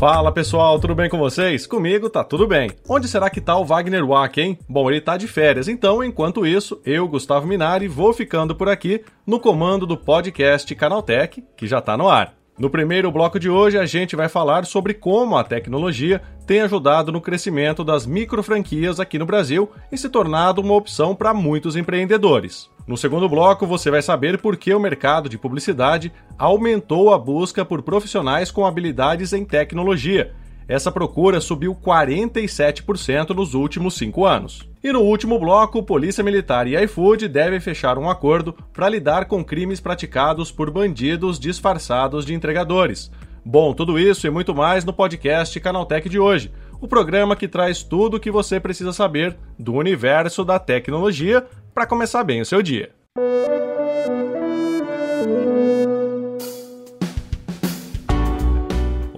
Fala pessoal, tudo bem com vocês? Comigo tá tudo bem. Onde será que tá o Wagner Wack, hein? Bom, ele tá de férias, então enquanto isso, eu, Gustavo Minari, vou ficando por aqui no comando do podcast Canaltech, que já tá no ar. No primeiro bloco de hoje, a gente vai falar sobre como a tecnologia tem ajudado no crescimento das micro franquias aqui no Brasil e se tornado uma opção para muitos empreendedores. No segundo bloco, você vai saber por que o mercado de publicidade aumentou a busca por profissionais com habilidades em tecnologia. Essa procura subiu 47% nos últimos cinco anos. E no último bloco, Polícia Militar e iFood devem fechar um acordo para lidar com crimes praticados por bandidos disfarçados de entregadores. Bom, tudo isso e muito mais no podcast Canaltech de hoje o programa que traz tudo o que você precisa saber do universo da tecnologia para começar bem o seu dia.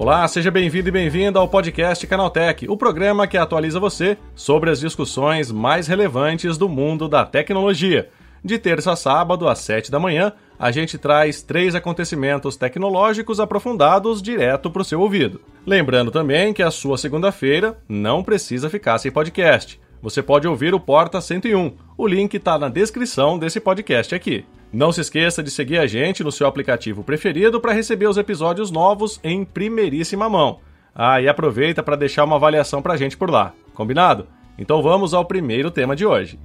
Olá, seja bem-vindo e bem-vinda ao podcast Canaltech, o programa que atualiza você sobre as discussões mais relevantes do mundo da tecnologia. De terça a sábado, às 7 da manhã, a gente traz três acontecimentos tecnológicos aprofundados direto para o seu ouvido. Lembrando também que a sua segunda-feira não precisa ficar sem podcast. Você pode ouvir o Porta 101. O link está na descrição desse podcast aqui. Não se esqueça de seguir a gente no seu aplicativo preferido para receber os episódios novos em primeiríssima mão. Ah, e aproveita para deixar uma avaliação para a gente por lá. Combinado? Então vamos ao primeiro tema de hoje.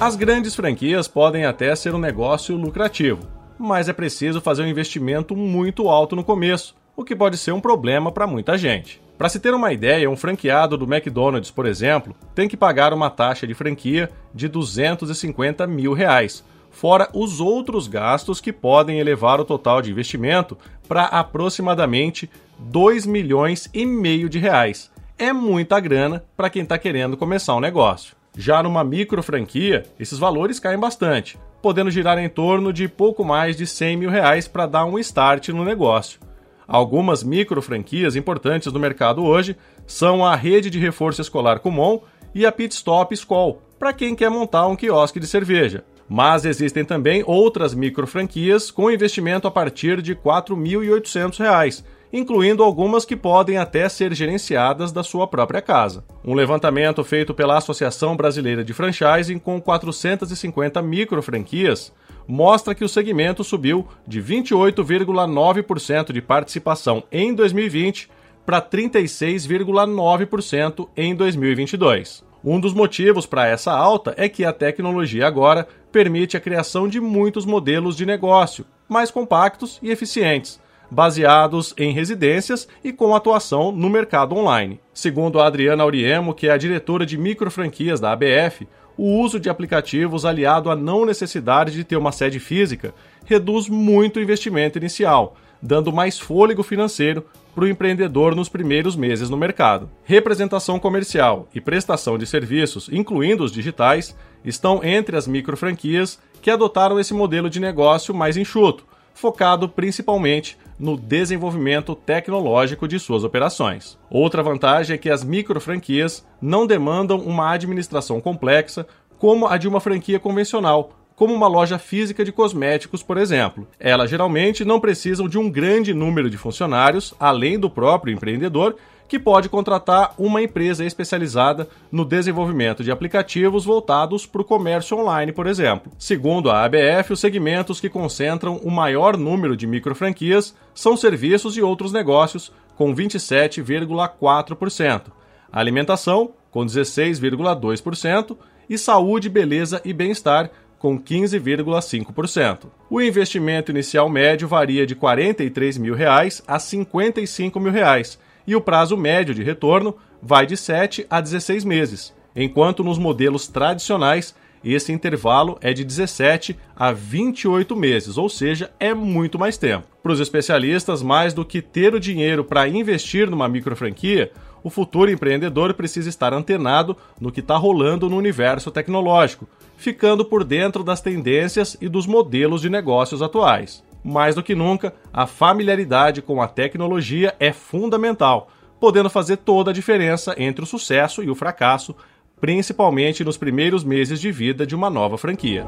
As grandes franquias podem até ser um negócio lucrativo, mas é preciso fazer um investimento muito alto no começo, o que pode ser um problema para muita gente. Para se ter uma ideia, um franqueado do McDonald's, por exemplo, tem que pagar uma taxa de franquia de 250 mil reais, fora os outros gastos que podem elevar o total de investimento para aproximadamente 2 milhões e meio de reais. É muita grana para quem está querendo começar um negócio. Já numa micro franquia, esses valores caem bastante, podendo girar em torno de pouco mais de 100 mil reais para dar um start no negócio. Algumas micro franquias importantes no mercado hoje são a rede de reforço escolar Kumon e a Pit Stop School, para quem quer montar um quiosque de cerveja. Mas existem também outras micro franquias com investimento a partir de R$ 4.800 incluindo algumas que podem até ser gerenciadas da sua própria casa. Um levantamento feito pela Associação Brasileira de Franchising com 450 micro franquias mostra que o segmento subiu de 28,9% de participação em 2020 para 36,9% em 2022. Um dos motivos para essa alta é que a tecnologia agora permite a criação de muitos modelos de negócio, mais compactos e eficientes, baseados em residências e com atuação no mercado online. Segundo a Adriana Auriemo, que é a diretora de micro franquias da ABF, o uso de aplicativos aliado à não necessidade de ter uma sede física reduz muito o investimento inicial, dando mais fôlego financeiro para o empreendedor nos primeiros meses no mercado. Representação comercial e prestação de serviços, incluindo os digitais, estão entre as micro franquias que adotaram esse modelo de negócio mais enxuto, focado principalmente no desenvolvimento tecnológico de suas operações. Outra vantagem é que as micro franquias não demandam uma administração complexa como a de uma franquia convencional, como uma loja física de cosméticos, por exemplo. Elas geralmente não precisam de um grande número de funcionários, além do próprio empreendedor, que pode contratar uma empresa especializada no desenvolvimento de aplicativos voltados para o comércio online, por exemplo. Segundo a ABF, os segmentos que concentram o maior número de micro franquias são serviços e outros negócios, com 27,4%, alimentação, com 16,2%, e saúde, beleza e bem-estar, com 15,5%. O investimento inicial médio varia de 43 mil reais a 55 mil reais, e o prazo médio de retorno vai de 7 a 16 meses, enquanto nos modelos tradicionais esse intervalo é de 17 a 28 meses, ou seja, é muito mais tempo. Para os especialistas, mais do que ter o dinheiro para investir numa micro franquia, o futuro empreendedor precisa estar antenado no que está rolando no universo tecnológico, ficando por dentro das tendências e dos modelos de negócios atuais mais do que nunca, a familiaridade com a tecnologia é fundamental, podendo fazer toda a diferença entre o sucesso e o fracasso, principalmente nos primeiros meses de vida de uma nova franquia.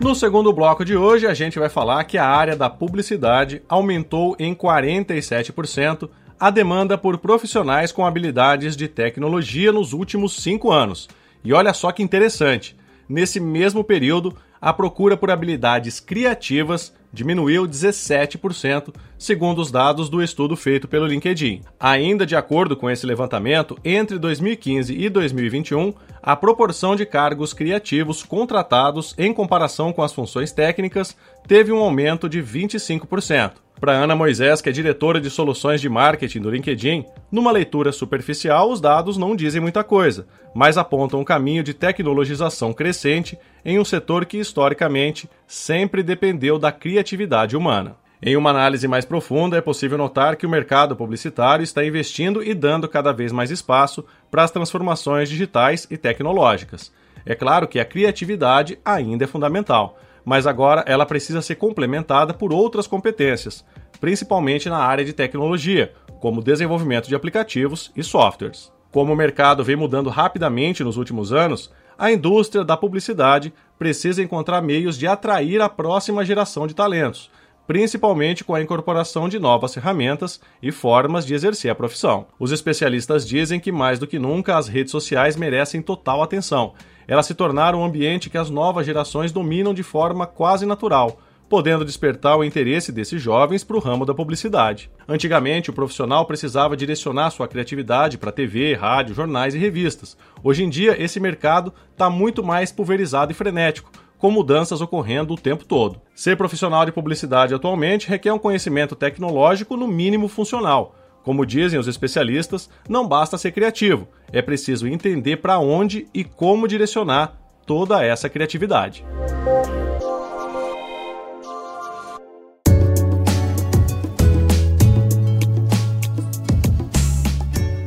No segundo bloco de hoje, a gente vai falar que a área da publicidade aumentou em 47% a demanda por profissionais com habilidades de tecnologia nos últimos cinco anos. E olha só que interessante: nesse mesmo período, a procura por habilidades criativas diminuiu 17%, segundo os dados do estudo feito pelo LinkedIn. Ainda de acordo com esse levantamento, entre 2015 e 2021, a proporção de cargos criativos contratados em comparação com as funções técnicas teve um aumento de 25%. Para Ana Moisés, que é diretora de soluções de marketing do LinkedIn, numa leitura superficial, os dados não dizem muita coisa, mas apontam um caminho de tecnologização crescente em um setor que historicamente sempre dependeu da criatividade humana. Em uma análise mais profunda, é possível notar que o mercado publicitário está investindo e dando cada vez mais espaço para as transformações digitais e tecnológicas. É claro que a criatividade ainda é fundamental, mas agora ela precisa ser complementada por outras competências, principalmente na área de tecnologia, como desenvolvimento de aplicativos e softwares. Como o mercado vem mudando rapidamente nos últimos anos, a indústria da publicidade precisa encontrar meios de atrair a próxima geração de talentos, principalmente com a incorporação de novas ferramentas e formas de exercer a profissão. Os especialistas dizem que mais do que nunca as redes sociais merecem total atenção elas se tornaram um ambiente que as novas gerações dominam de forma quase natural, podendo despertar o interesse desses jovens para o ramo da publicidade. Antigamente, o profissional precisava direcionar sua criatividade para TV, rádio, jornais e revistas. Hoje em dia, esse mercado está muito mais pulverizado e frenético, com mudanças ocorrendo o tempo todo. Ser profissional de publicidade atualmente requer um conhecimento tecnológico no mínimo funcional como dizem os especialistas, não basta ser criativo, é preciso entender para onde e como direcionar toda essa criatividade.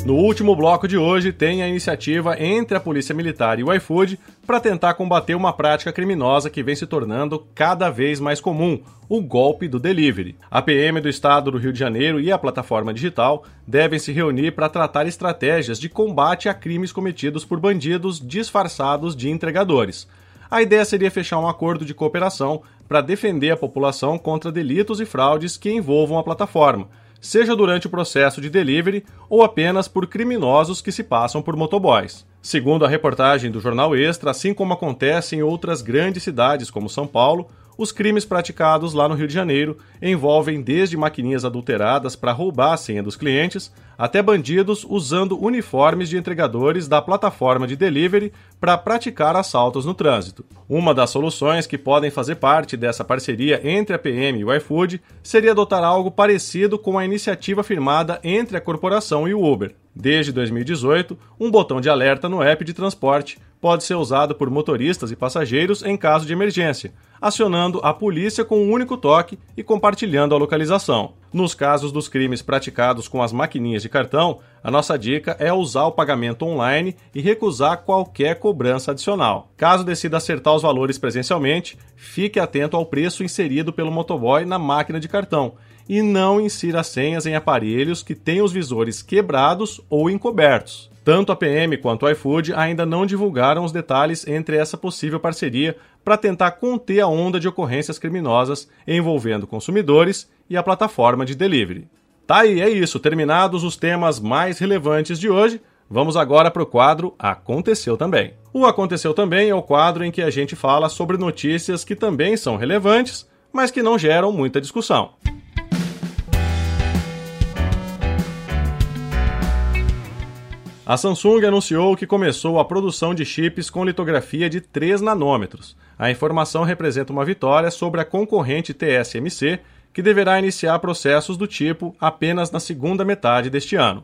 No último bloco de hoje, tem a iniciativa entre a Polícia Militar e o iFood para tentar combater uma prática criminosa que vem se tornando cada vez mais comum, o golpe do delivery. A PM do Estado do Rio de Janeiro e a plataforma digital devem se reunir para tratar estratégias de combate a crimes cometidos por bandidos disfarçados de entregadores. A ideia seria fechar um acordo de cooperação para defender a população contra delitos e fraudes que envolvam a plataforma seja durante o processo de delivery ou apenas por criminosos que se passam por motoboys. Segundo a reportagem do jornal Extra, assim como acontece em outras grandes cidades como São Paulo, os crimes praticados lá no Rio de Janeiro envolvem desde maquininhas adulteradas para roubar a senha dos clientes, até bandidos usando uniformes de entregadores da plataforma de delivery para praticar assaltos no trânsito. Uma das soluções que podem fazer parte dessa parceria entre a PM e o iFood seria adotar algo parecido com a iniciativa firmada entre a corporação e o Uber. Desde 2018, um botão de alerta no app de transporte pode ser usado por motoristas e passageiros em caso de emergência, acionando a polícia com um único toque e compartilhando a localização. Nos casos dos crimes praticados com as maquininhas de cartão, a nossa dica é usar o pagamento online e recusar qualquer cobrança adicional. Caso decida acertar os valores presencialmente, fique atento ao preço inserido pelo motoboy na máquina de cartão e não insira senhas em aparelhos que tenham os visores quebrados ou encobertos. Tanto a PM quanto o iFood ainda não divulgaram os detalhes entre essa possível parceria para tentar conter a onda de ocorrências criminosas envolvendo consumidores e a plataforma de delivery. Tá aí, é isso. Terminados os temas mais relevantes de hoje, vamos agora para o quadro Aconteceu Também. O Aconteceu Também é o quadro em que a gente fala sobre notícias que também são relevantes, mas que não geram muita discussão. A Samsung anunciou que começou a produção de chips com litografia de 3 nanômetros. A informação representa uma vitória sobre a concorrente TSMC, que deverá iniciar processos do tipo apenas na segunda metade deste ano.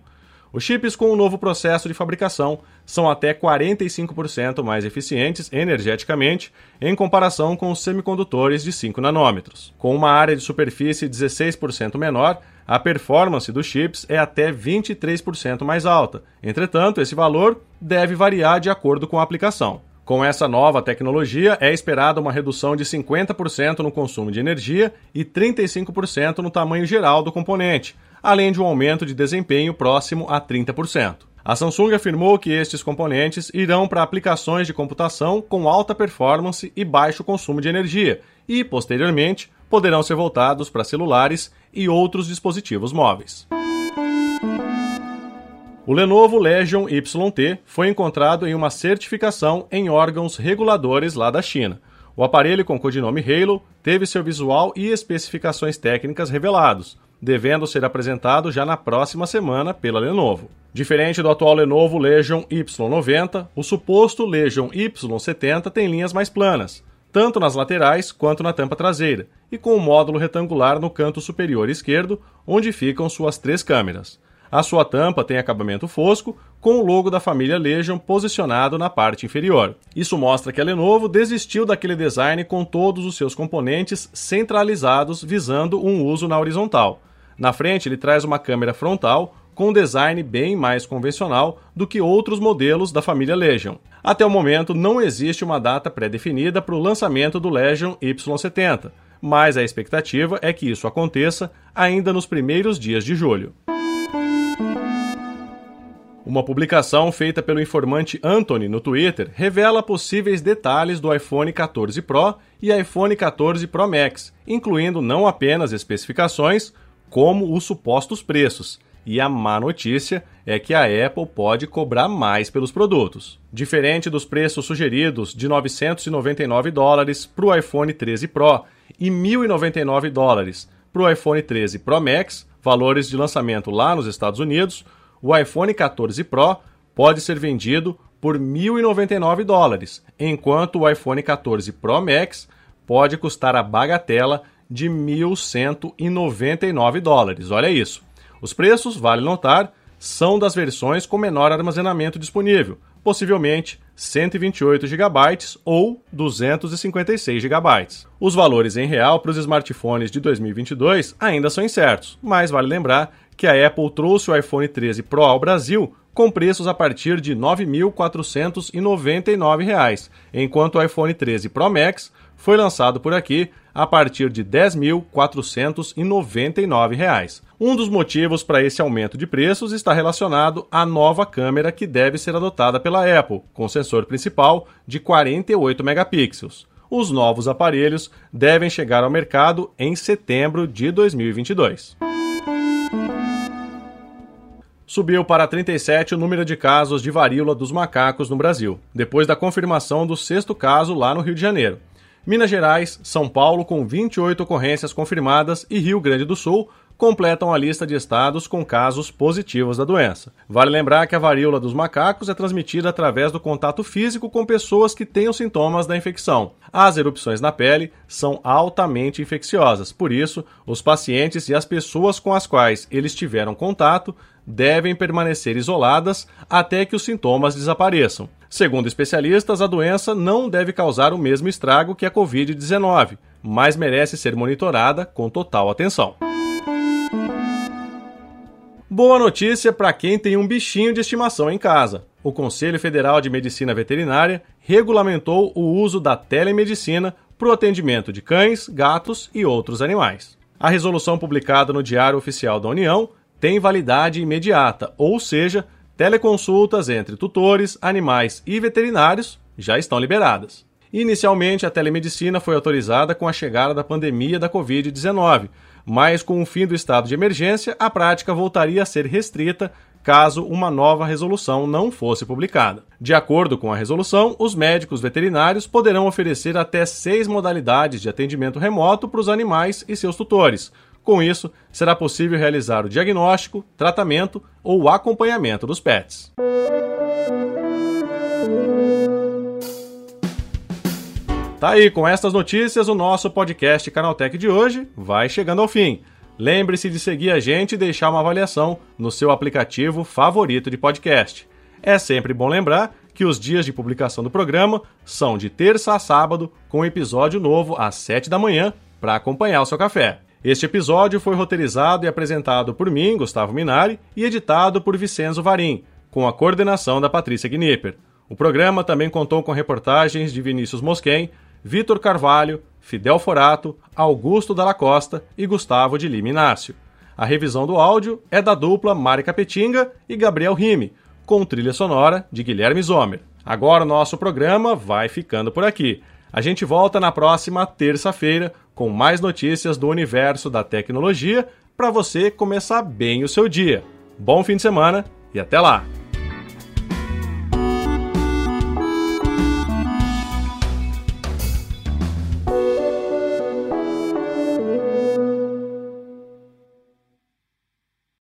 Os chips com o novo processo de fabricação são até 45% mais eficientes energeticamente em comparação com os semicondutores de 5 nanômetros. Com uma área de superfície 16% menor, a performance dos chips é até 23% mais alta. Entretanto, esse valor deve variar de acordo com a aplicação. Com essa nova tecnologia, é esperada uma redução de 50% no consumo de energia e 35% no tamanho geral do componente, além de um aumento de desempenho próximo a 30%. A Samsung afirmou que estes componentes irão para aplicações de computação com alta performance e baixo consumo de energia e, posteriormente, poderão ser voltados para celulares e outros dispositivos móveis. O Lenovo Legion YT foi encontrado em uma certificação em órgãos reguladores lá da China. O aparelho com codinome Halo teve seu visual e especificações técnicas revelados, devendo ser apresentado já na próxima semana pela Lenovo. Diferente do atual Lenovo Legion Y90, o suposto Legion Y70 tem linhas mais planas, tanto nas laterais quanto na tampa traseira, e com um módulo retangular no canto superior esquerdo, onde ficam suas três câmeras. A sua tampa tem acabamento fosco, com o logo da família Legion posicionado na parte inferior. Isso mostra que a Lenovo desistiu daquele design com todos os seus componentes centralizados visando um uso na horizontal. Na frente, ele traz uma câmera frontal com um design bem mais convencional do que outros modelos da família Legion. Até o momento, não existe uma data pré-definida para o lançamento do Legion Y70, mas a expectativa é que isso aconteça ainda nos primeiros dias de julho. Uma publicação feita pelo informante Anthony no Twitter revela possíveis detalhes do iPhone 14 Pro e iPhone 14 Pro Max, incluindo não apenas especificações, como os supostos preços. E a má notícia é que a Apple pode cobrar mais pelos produtos. Diferente dos preços sugeridos de 999 dólares para o iPhone 13 Pro e 1.099 dólares para o iPhone 13 Pro Max, valores de lançamento lá nos Estados Unidos, o iPhone 14 Pro pode ser vendido por 1.099 dólares, enquanto o iPhone 14 Pro Max pode custar a bagatela de 1.199 dólares. Olha isso. Os preços, vale notar, são das versões com menor armazenamento disponível, possivelmente 128 GB ou 256 GB. Os valores em real para os smartphones de 2022 ainda são incertos, mas vale lembrar que a Apple trouxe o iPhone 13 Pro ao Brasil com preços a partir de R$ 9.499, enquanto o iPhone 13 Pro Max foi lançado por aqui a partir de R$ 10.499. Um dos motivos para esse aumento de preços está relacionado à nova câmera que deve ser adotada pela Apple, com sensor principal de 48 megapixels. Os novos aparelhos devem chegar ao mercado em setembro de 2022 subiu para 37 o número de casos de varíola dos macacos no Brasil, depois da confirmação do sexto caso lá no Rio de Janeiro. Minas Gerais, São Paulo, com 28 ocorrências confirmadas, e Rio Grande do Sul completam a lista de estados com casos positivos da doença. Vale lembrar que a varíola dos macacos é transmitida através do contato físico com pessoas que os sintomas da infecção. As erupções na pele são altamente infecciosas, por isso, os pacientes e as pessoas com as quais eles tiveram contato devem permanecer isoladas até que os sintomas desapareçam. Segundo especialistas, a doença não deve causar o mesmo estrago que a Covid-19, mas merece ser monitorada com total atenção. Boa notícia para quem tem um bichinho de estimação em casa. O Conselho Federal de Medicina Veterinária regulamentou o uso da telemedicina para o atendimento de cães, gatos e outros animais. A resolução publicada no Diário Oficial da União tem validade imediata, ou seja, teleconsultas entre tutores, animais e veterinários já estão liberadas. Inicialmente, a telemedicina foi autorizada com a chegada da pandemia da Covid-19, mas com o fim do estado de emergência, a prática voltaria a ser restrita caso uma nova resolução não fosse publicada. De acordo com a resolução, os médicos veterinários poderão oferecer até seis modalidades de atendimento remoto para os animais e seus tutores, com isso, será possível realizar o diagnóstico, tratamento ou acompanhamento dos pets. Tá aí, com estas notícias, o nosso podcast Canaltech de hoje vai chegando ao fim. Lembre-se de seguir a gente e deixar uma avaliação no seu aplicativo favorito de podcast. É sempre bom lembrar que os dias de publicação do programa são de terça a sábado, com episódio novo às 7 da manhã para acompanhar o seu café. Este episódio foi roteirizado e apresentado por mim, Gustavo Minari, e editado por Vicenzo Varim, com a coordenação da Patrícia Gnipper. O programa também contou com reportagens de Vinícius Mosquen, Vitor Carvalho, Fidel Forato, Augusto Dalla Costa e Gustavo de Lima Inácio. A revisão do áudio é da dupla Mari Capetinga e Gabriel Rime, com trilha sonora de Guilherme Zomer. Agora o nosso programa vai ficando por aqui. A gente volta na próxima terça-feira com mais notícias do universo da tecnologia para você começar bem o seu dia. Bom fim de semana e até lá!